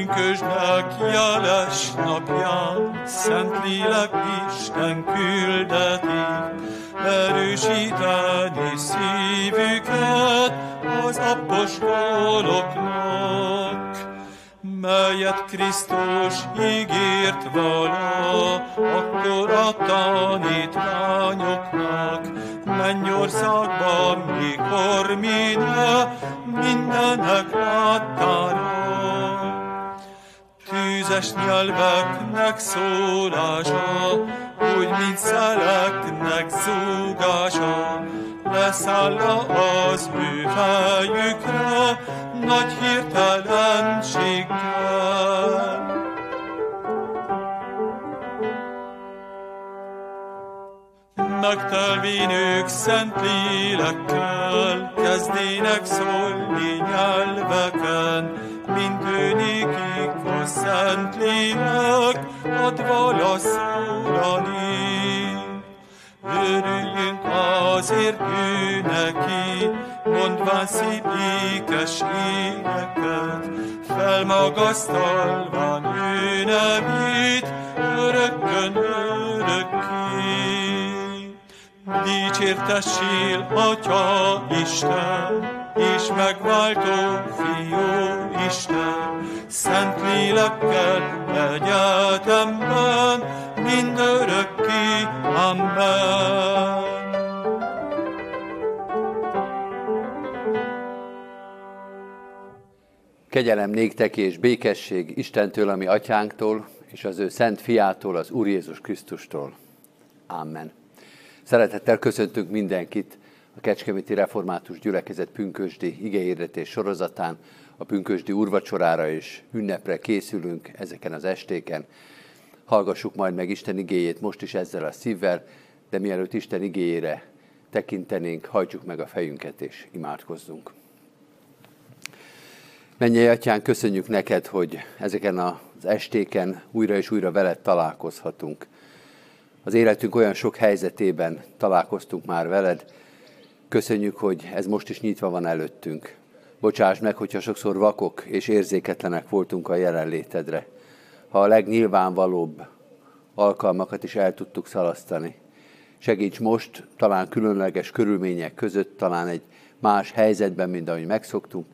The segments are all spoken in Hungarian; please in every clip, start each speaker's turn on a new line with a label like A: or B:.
A: Pünkösdnek jeles napján, Szent Lélek Isten küldeti, erősíteni szívüket az apostoloknak melyet Krisztus ígért vala, akkor a tanítványoknak, mennyországban, mikor minden, mindenek láttára. Tűzes nyelveknek szólása, úgy, mint szeleknek zúgása, leszáll az ő fejükre, nagy hirtelenséggel. Megtelvén ők szent lélekkel, kezdének szólni nyelveken, mint ő nékik a szent lélek, ad vala szólani. Örüljünk azért ő neki, mondván szép ékes éneket, felmagasztalván ő nevét, örökkön örökké. Dicsértessél, Atya Isten, és megváltó Fiú Isten, szent lélekkel egyetemben, mindörökké. Amen.
B: Kegyelem néktek és békesség Istentől, ami atyánktól, és az ő szent fiától, az Úr Jézus Krisztustól. Amen. Szeretettel köszöntünk mindenkit a Kecskeméti Református Gyülekezet pünkösdi igehirdetés sorozatán, a pünkösdi urvacsorára és ünnepre készülünk ezeken az estéken. Hallgassuk majd meg Isten igéjét most is ezzel a szívvel, de mielőtt Isten igéjére tekintenénk, hajtsuk meg a fejünket és imádkozzunk. Mennyei Atyán, köszönjük neked, hogy ezeken az estéken újra és újra veled találkozhatunk. Az életünk olyan sok helyzetében találkoztunk már veled. Köszönjük, hogy ez most is nyitva van előttünk. Bocsáss meg, hogyha sokszor vakok és érzéketlenek voltunk a jelenlétedre. Ha a legnyilvánvalóbb alkalmakat is el tudtuk szalasztani. Segíts most, talán különleges körülmények között, talán egy más helyzetben, mint ahogy megszoktunk,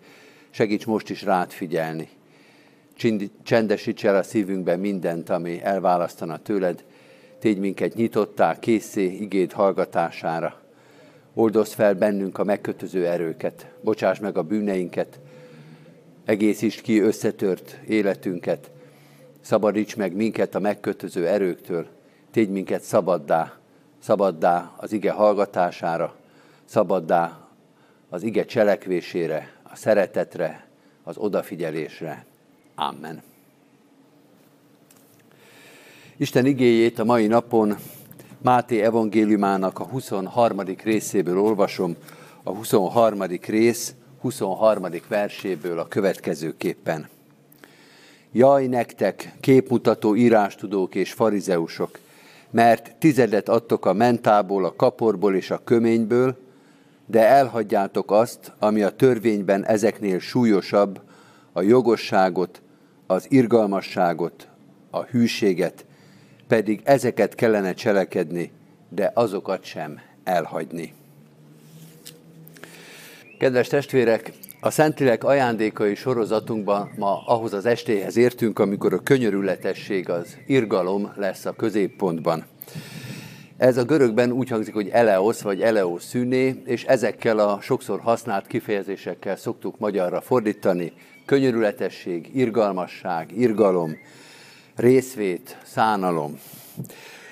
B: segíts most is rád figyelni. Csendesíts el a szívünkben mindent, ami elválasztana tőled, tégy minket nyitottá, készé igéd hallgatására. Oldozz fel bennünk a megkötöző erőket, bocsáss meg a bűneinket, egészítsd ki összetört életünket, szabadíts meg minket a megkötöző erőktől, tégy minket szabaddá, szabaddá az ige hallgatására, szabaddá az ige cselekvésére, a szeretetre, az odafigyelésre. Amen. Isten igéjét a mai napon Máté evangéliumának a 23. részéből olvasom, a 23. rész 23. verséből a következőképpen. Jaj nektek, képmutató írástudók és farizeusok, mert tizedet adtok a mentából, a kaporból és a köményből, de elhagyjátok azt, ami a törvényben ezeknél súlyosabb, a jogosságot, az irgalmasságot, a hűséget, pedig ezeket kellene cselekedni, de azokat sem elhagyni. Kedves testvérek, a Szentlélek ajándékai sorozatunkban ma ahhoz az estéhez értünk, amikor a könyörületesség, az irgalom lesz a középpontban. Ez a görögben úgy hangzik, hogy eleos vagy eleos szűné, és ezekkel a sokszor használt kifejezésekkel szoktuk magyarra fordítani. Könyörületesség, irgalmasság, irgalom, részvét, szánalom.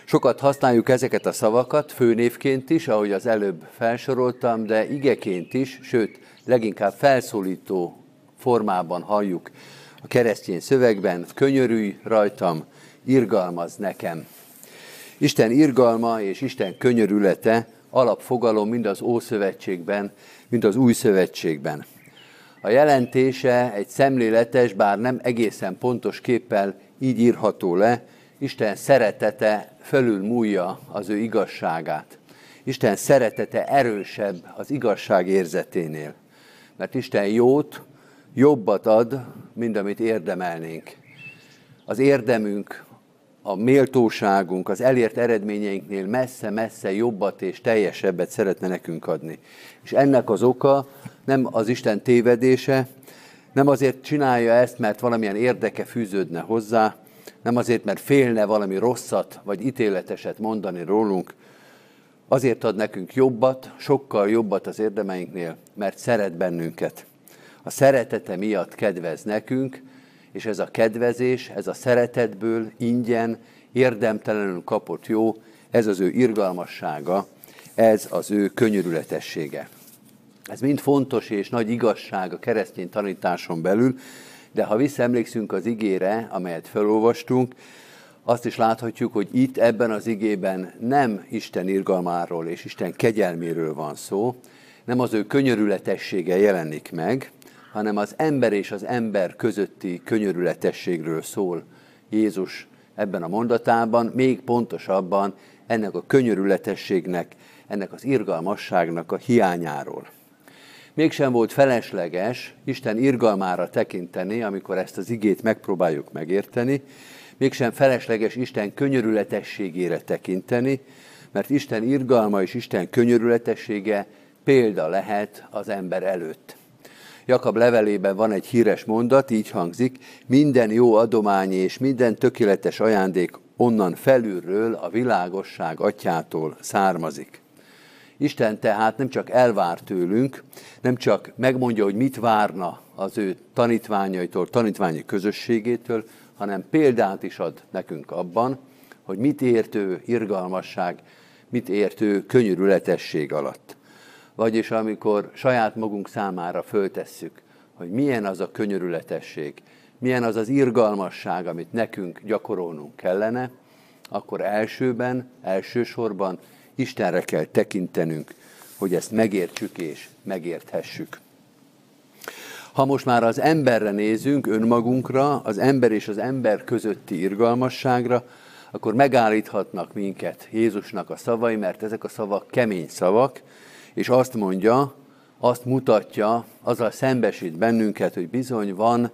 B: Sokat használjuk ezeket a szavakat, főnévként is, ahogy az előbb felsoroltam, de igeként is, sőt, leginkább felszólító formában halljuk a keresztény szövegben, könyörülj rajtam, irgalmaz nekem. Isten irgalma és Isten könyörülete alapfogalom mind az Ószövetségben, mind az Új Szövetségben. A jelentése egy szemléletes, bár nem egészen pontos képpel így írható le, Isten szeretete fölül múlja az ő igazságát. Isten szeretete erősebb az igazság érzeténél. Mert Isten jót, jobbat ad, mint amit érdemelnénk. Az érdemünk, a méltóságunk, az elért eredményeinknél messze-messze jobbat és teljesebbet szeretne nekünk adni. És ennek az oka nem az Isten tévedése, nem azért csinálja ezt, mert valamilyen érdeke fűződne hozzá, nem azért, mert félne valami rosszat vagy ítéleteset mondani rólunk, azért ad nekünk jobbat, sokkal jobbat az érdemeinknél, mert szeret bennünket. A szeretete miatt kedvez nekünk, és ez a kedvezés, ez a szeretetből ingyen, érdemtelenül kapott jó, ez az ő irgalmassága, ez az ő könyörületessége. Ez mind fontos és nagy igazság a keresztény tanításon belül, de ha visszaemlékszünk az igére, amelyet felolvastunk, azt is láthatjuk, hogy itt ebben az igében nem Isten irgalmáról és Isten kegyelméről van szó, nem az ő könyörületessége jelenik meg, hanem az ember és az ember közötti könyörületességről szól Jézus ebben a mondatában, még pontosabban ennek a könyörületességnek, ennek az irgalmasságnak a hiányáról. Mégsem volt felesleges Isten irgalmára tekinteni, amikor ezt az igét megpróbáljuk megérteni, mégsem felesleges Isten könyörületességére tekinteni, mert Isten irgalma és Isten könyörületessége példa lehet az ember előtt. Jakab levelében van egy híres mondat, így hangzik, minden jó adomány és minden tökéletes ajándék onnan felülről a világosság atyától származik. Isten tehát nem csak elvár tőlünk, nem csak megmondja, hogy mit várna az ő tanítványaitól, tanítványi közösségétől, hanem példát is ad nekünk abban, hogy mit értő irgalmasság, mit értő könyörületesség alatt. Vagyis amikor saját magunk számára föltesszük, hogy milyen az a könyörületesség, milyen az az irgalmasság, amit nekünk gyakorolnunk kellene, akkor elsőben, elsősorban Istenre kell tekintenünk, hogy ezt megértsük és megérthessük. Ha most már az emberre nézünk, önmagunkra, az ember és az ember közötti irgalmasságra, akkor megállíthatnak minket Jézusnak a szavai, mert ezek a szavak kemény szavak, és azt mondja, azt mutatja, azzal szembesít bennünket, hogy bizony van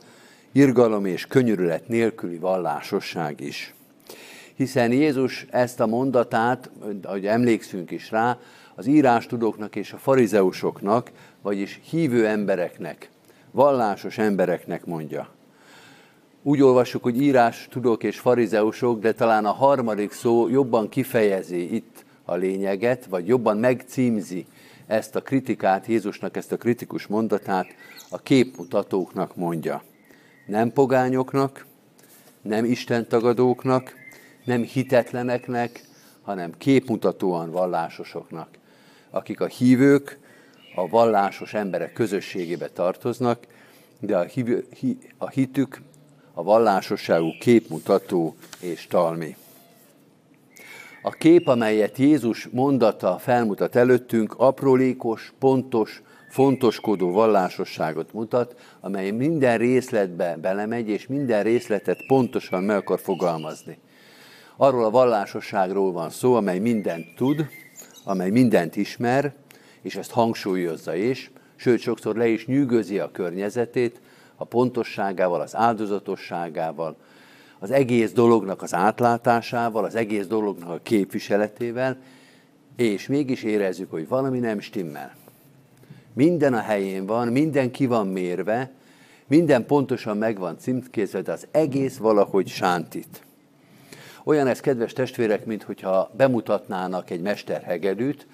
B: irgalom és könyörület nélküli vallásosság is. Hiszen Jézus ezt a mondatát, ahogy emlékszünk is rá, az írástudóknak és a farizeusoknak, vagyis hívő embereknek, vallásos embereknek mondja. Úgy olvassuk, hogy írás tudók és farizeusok, de talán a harmadik szó jobban kifejezi itt a lényeget, vagy jobban megcímzi ezt a kritikát, Jézusnak ezt a kritikus mondatát a képmutatóknak mondja. Nem pogányoknak, nem istentagadóknak, nem hitetleneknek, hanem képmutatóan vallásosoknak, akik a hívők, a vallásos emberek közösségébe tartoznak, de a, hívő, a hitük, a vallásosságú képmutató és talmi. A kép, amelyet Jézus mondata felmutat előttünk, aprólékos, pontos, fontoskodó vallásosságot mutat, amely minden részletbe belemegy, és minden részletet pontosan meg akar fogalmazni. Arról a vallásosságról van szó, amely mindent tud, amely mindent ismer, és ezt hangsúlyozza is, sőt, sokszor le is nyűgözi a környezetét, a pontosságával, az áldozatosságával, az egész dolognak az átlátásával, az egész dolognak a képviseletével, és mégis érezzük, hogy valami nem stimmel. Minden a helyén van, minden ki van mérve, minden pontosan meg van címkézve, de az egész valahogy sántít. Olyan ez, kedves testvérek, mint hogyha bemutatnának egy mesterhegedűt,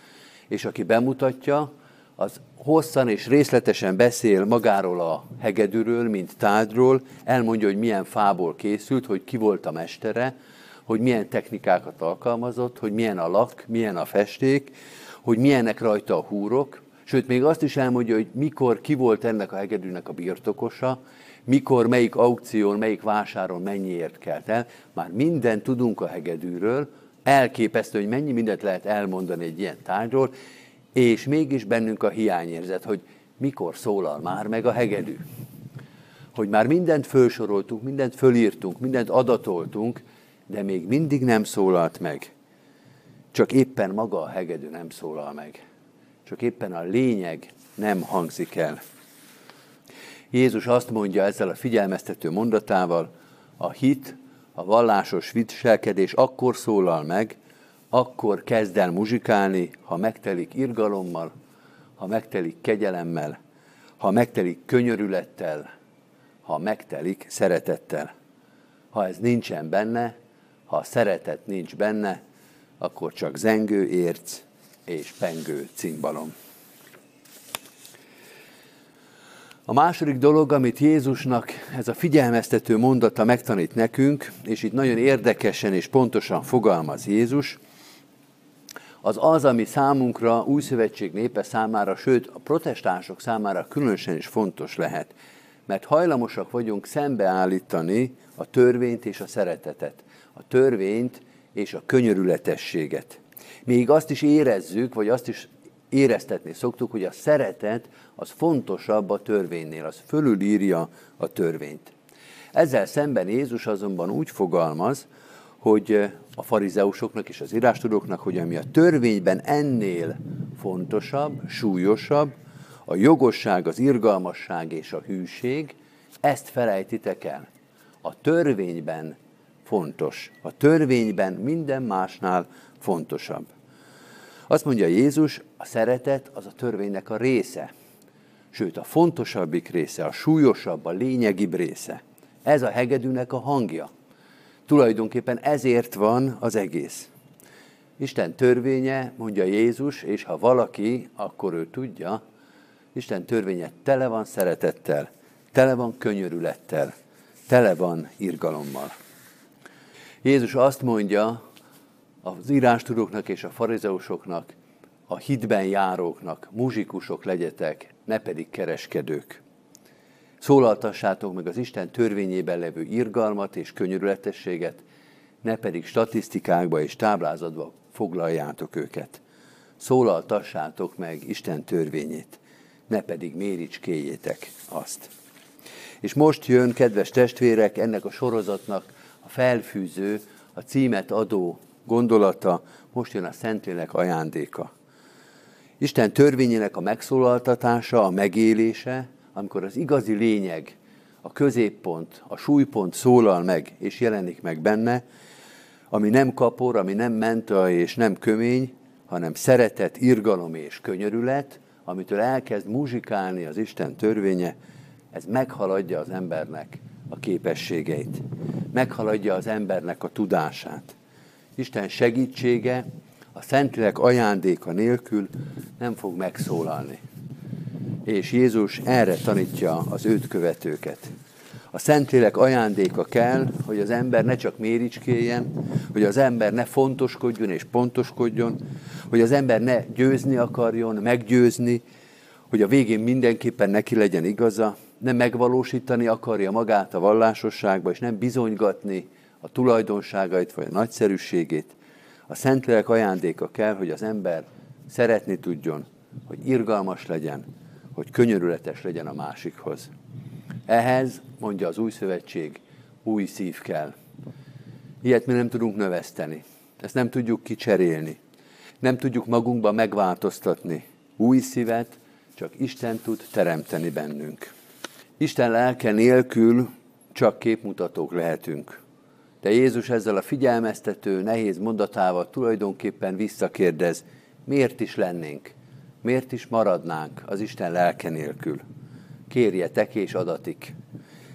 B: és aki bemutatja, az hosszan és részletesen beszél magáról a hegedűről, mint tárgyról, elmondja, hogy milyen fából készült, hogy ki volt a mestere, hogy milyen technikákat alkalmazott, hogy milyen a lak, milyen a festék, hogy milyenek rajta a húrok, sőt, még azt is elmondja, hogy mikor ki volt ennek a hegedűnek a birtokosa, mikor, melyik aukción, melyik vásáron mennyiért kelt el. Már mindent tudunk a hegedűről, elképesztő, hogy mennyi mindent lehet elmondani egy ilyen tárgyról, és mégis bennünk a hiányérzet, hogy mikor szólal már meg a hegedű. Hogy már mindent felsoroltunk, mindent fölírtunk, mindent adatoltunk, de még mindig nem szólalt meg. Csak éppen maga a hegedű nem szólal meg. Csak éppen a lényeg nem hangzik el. Jézus azt mondja ezzel a figyelmeztető mondatával, a hit, a vallásos viselkedés akkor szólal meg, akkor kezd el muzsikálni, ha megtelik irgalommal, ha megtelik kegyelemmel, ha megtelik könyörülettel, ha megtelik szeretettel. Ha ez nincsen benne, ha szeretet nincs benne, akkor csak zengő érc és pengő cimbalom. A második dolog, amit Jézusnak ez a figyelmeztető mondata megtanít nekünk, és itt nagyon érdekesen és pontosan fogalmaz Jézus, az az, ami számunkra, új szövetség népe számára, sőt a protestánsok számára különösen is fontos lehet. Mert hajlamosak vagyunk szembeállítani a törvényt és a szeretetet. A törvényt és a könyörületességet. Még azt is érezzük, vagy azt is éreztetni szoktuk, hogy a szeretet az fontosabb a törvénynél, az fölülírja a törvényt. Ezzel szemben Jézus azonban úgy fogalmaz, hogy a farizeusoknak és az írástudóknak, hogy ami a törvényben ennél fontosabb, súlyosabb, a jogosság, az irgalmasság és a hűség, ezt felejtitek el. A törvényben fontos. A törvényben minden másnál fontosabb. Azt mondja Jézus, a szeretet az a törvénynek a része. Sőt, a fontosabbik része, a súlyosabb, a lényegibb része. Ez a hegedűnek a hangja. Tulajdonképpen ezért van az egész. Isten törvénye, mondja Jézus, és ha valaki, akkor ő tudja, Isten törvénye tele van szeretettel, tele van könyörülettel, tele van irgalommal. Jézus azt mondja az írástudóknak és a farizeusoknak, a hitben járóknak, muzsikusok legyetek, ne pedig kereskedők. Szólaltassátok meg az Isten törvényében levő irgalmat és könyörületességet, ne pedig statisztikákba és táblázatba foglaljátok őket. Szólaltassátok meg Isten törvényét, ne pedig méricskéjétek azt. És most jön, kedves testvérek, ennek a sorozatnak a felfűző, a címet adó gondolata, most jön a Szentlélek ajándéka. Isten törvényének a megszólaltatása, a megélése, amikor az igazi lényeg, a középpont, a súlypont szólal meg és jelenik meg benne, ami nem kapor, ami nem menta és nem kömény, hanem szeretet, irgalom és könyörület, amitől elkezd muzsikálni az Isten törvénye, ez meghaladja az embernek a képességeit, meghaladja az embernek a tudását. Isten segítsége, a Szentlélek ajándéka nélkül nem fog megszólalni és Jézus erre tanítja az őt követőket. A Szentlélek ajándéka kell, hogy az ember ne csak méricskéljen, hogy az ember ne fontoskodjon és pontoskodjon, hogy az ember ne győzni akarjon, meggyőzni, hogy a végén mindenképpen neki legyen igaza, nem megvalósítani akarja magát a vallásosságba, és nem bizonygatni a tulajdonságait vagy a nagyszerűségét. A Szentlélek ajándéka kell, hogy az ember szeretni tudjon, hogy irgalmas legyen, hogy könyörületes legyen a másikhoz. Ehhez, mondja az új szövetség, új szív kell. Ilyet mi nem tudunk növeszteni. Ezt nem tudjuk kicserélni. Nem tudjuk magunkba megváltoztatni. Új szívet csak Isten tud teremteni bennünk. Isten lelke nélkül csak képmutatók lehetünk. De Jézus ezzel a figyelmeztető, nehéz mondatával tulajdonképpen visszakérdez, miért is lennénk? miért is maradnánk az Isten lelke nélkül? Kérjetek és adatik,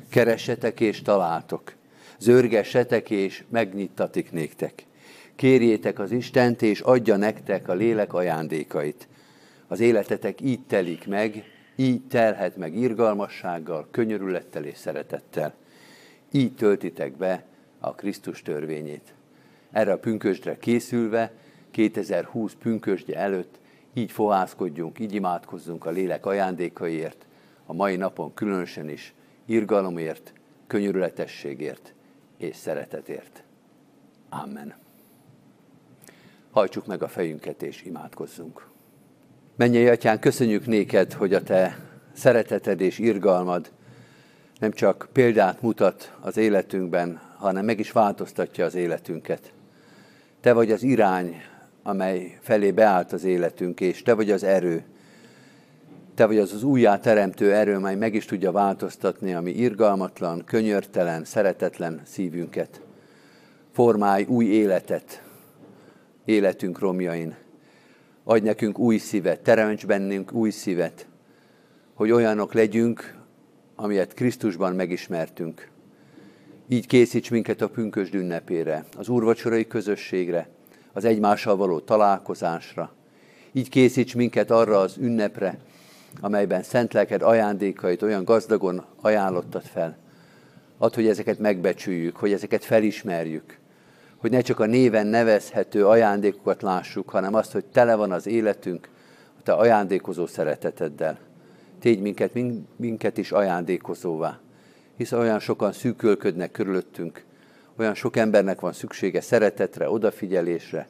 B: keressetek és találtok, zörgessetek és megnyittatik néktek. Kérjétek az Istent, és adja nektek a lélek ajándékait. Az életetek így telik meg, így telhet meg irgalmassággal, könyörülettel és szeretettel. Így töltitek be a Krisztus törvényét. Erre a pünkösdre készülve, 2020 pünkösdje előtt így fohászkodjunk, így imádkozzunk a lélek ajándékaiért, a mai napon különösen is irgalomért, könyörületességért és szeretetért. Amen. Hajtsuk meg a fejünket és imádkozzunk. Menjél, Atyán, köszönjük néked, hogy a te szereteted és irgalmad nem csak példát mutat az életünkben, hanem meg is változtatja az életünket. Te vagy az irány, amely felé beállt az életünk, és Te vagy az erő. Te vagy az az újjáteremtő erő, mely meg is tudja változtatni a mi irgalmatlan, könyörtelen, szeretetlen szívünket. Formálj új életet életünk romjain. Adj nekünk új szívet, teremts bennünk új szívet, hogy olyanok legyünk, amilyet Krisztusban megismertünk. Így készíts minket a pünkösd ünnepére, az úrvacsorai közösségre, az egymással való találkozásra. Így készíts minket arra az ünnepre, amelyben szent lelked ajándékait olyan gazdagon ajánlottad fel. Add, hogy ezeket megbecsüljük, hogy ezeket felismerjük, hogy ne csak a néven nevezhető ajándékokat lássuk, hanem azt, hogy tele van az életünk a te ajándékozó szereteteddel. Tégy minket, minket is ajándékozóvá, hisz olyan sokan szűkölködnek körülöttünk, olyan sok embernek van szüksége szeretetre, odafigyelésre,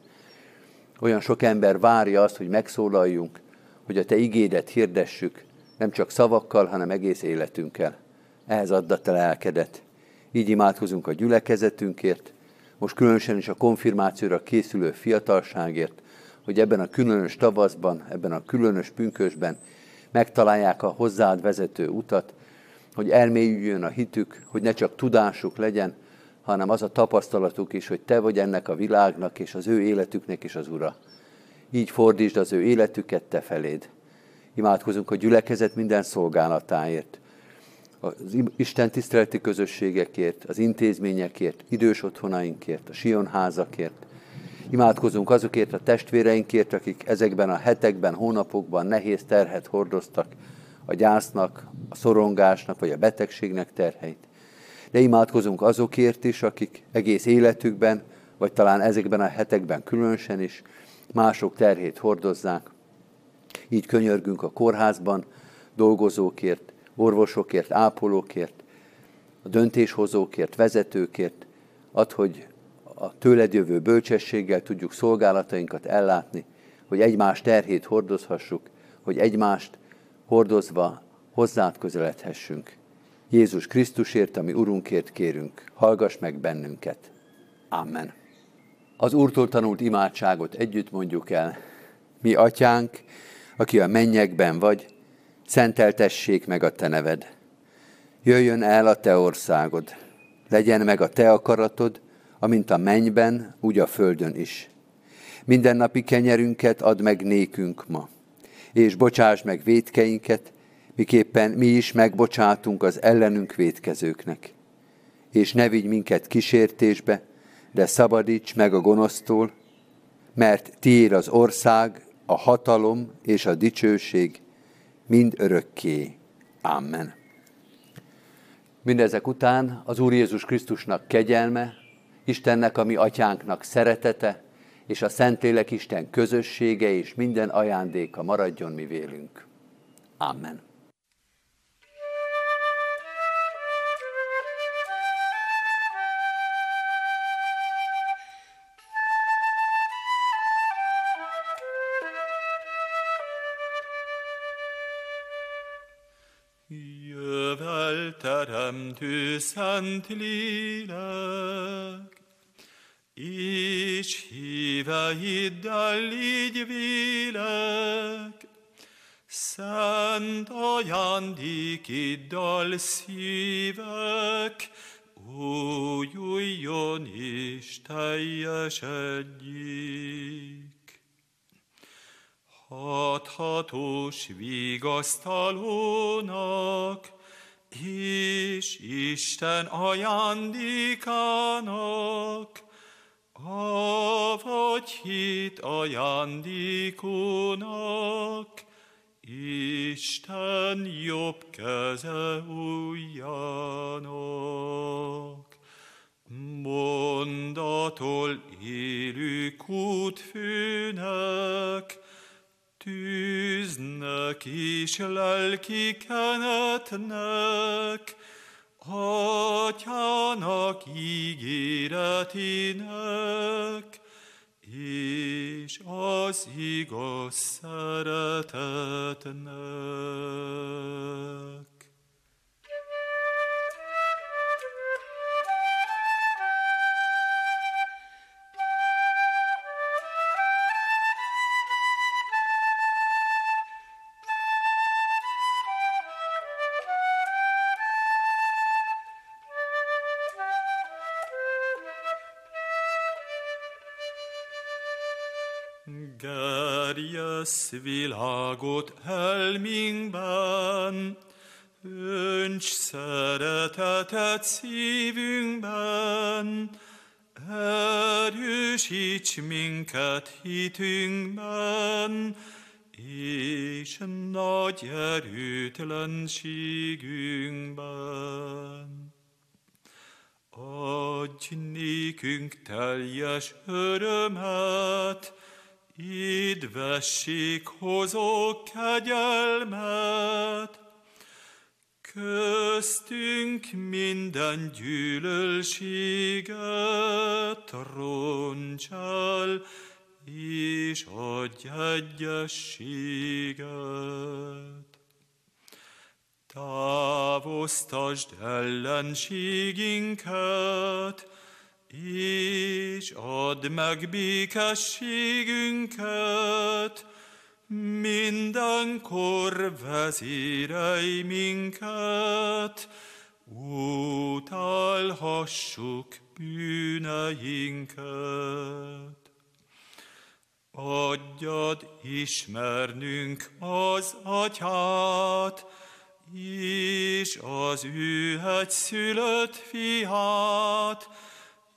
B: olyan sok ember várja azt, hogy megszólaljunk, hogy a Te igédet hirdessük, nem csak szavakkal, hanem egész életünkkel. Ehhez add a Te lelkedet. Így imádkozunk a gyülekezetünkért, most különösen is a konfirmációra készülő fiatalságért, hogy ebben a különös tavaszban, ebben a különös pünkösben megtalálják a hozzád vezető utat, hogy elmélyüljön a hitük, hogy ne csak tudásuk legyen, hanem az a tapasztalatuk is, hogy te vagy ennek a világnak és az ő életüknek is az ura. Így fordítsd az ő életüket te feléd. Imádkozunk a gyülekezet minden szolgálatáért, az Isten tiszteleti közösségekért, az intézményekért, idős otthonainkért, a sionházakért. Imádkozunk azokért a testvéreinkért, akik ezekben a hetekben, hónapokban nehéz terhet hordoztak, a gyásznak, a szorongásnak vagy a betegségnek terheit. De imádkozunk azokért is, akik egész életükben, vagy talán ezekben a hetekben különösen is mások terhét hordozzák. Így könyörgünk a kórházban dolgozókért, orvosokért, ápolókért, a döntéshozókért, vezetőkért, ad, hogy a tőled jövő bölcsességgel tudjuk szolgálatainkat ellátni, hogy egymás terhét hordozhassuk, hogy egymást hordozva hozzád közeledhessünk. Jézus Krisztusért, ami Urunkért kérünk, hallgass meg bennünket. Amen. Az Úrtól tanult imádságot együtt mondjuk el. Mi, Atyánk, aki a mennyekben vagy, szenteltessék meg a Te neved. Jöjjön el a Te országod, legyen meg a Te akaratod, amint a mennyben, úgy a földön is. Mindennapi kenyerünket add meg nékünk ma, és bocsáss meg védkeinket, miképpen mi is megbocsátunk az ellenünk védkezőknek. És ne vigy minket kísértésbe, de szabadíts meg a gonosztól, mert tiéd az ország, a hatalom és a dicsőség mind örökké. Amen. Mindezek után az Úr Jézus Krisztusnak kegyelme, Istennek, ami atyánknak szeretete, és a Szentlélek Isten közössége és minden ajándéka maradjon mi vélünk. Amen.
A: teremtő szent lélek, és híveiddel légy vélek, szent ajándékiddal szívek, újuljon és teljesedjék. Hathatós vigasztalónak, és Isten ajándékának, avagy hit ajándékónak, Isten jobb keze ujjának. Mondatól élő kútfőnek, tűznek és lelki kenetnek, Atyának ígéretének, és az igaz szeretetnek. Gerjesz világot elminkben, Önts szeretetet szívünkben, Erősíts minket hitünkben, és nagy erőtlenségünkben. Adj nékünk teljes örömet, édvesség hozó kegyelmet, köztünk minden gyűlölséget roncsál, és adj egyességet. Távoztasd ellenségünket, és add meg békességünket, mindenkor vezérelj minket, utálhassuk bűneinket. Adjad ismernünk az atyát, és az ő szülött fiát,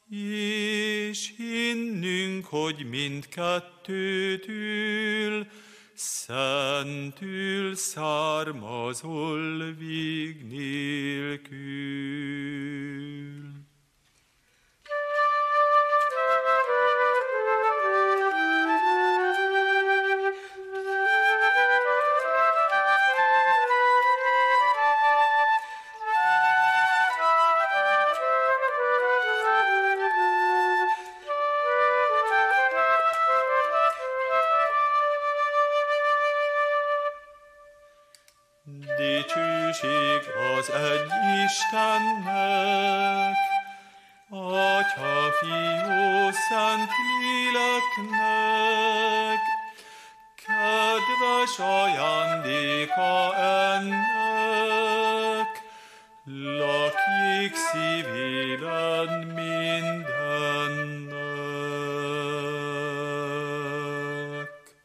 A: és hinnünk, hogy mindkettőtől szentül származol vég nélkül.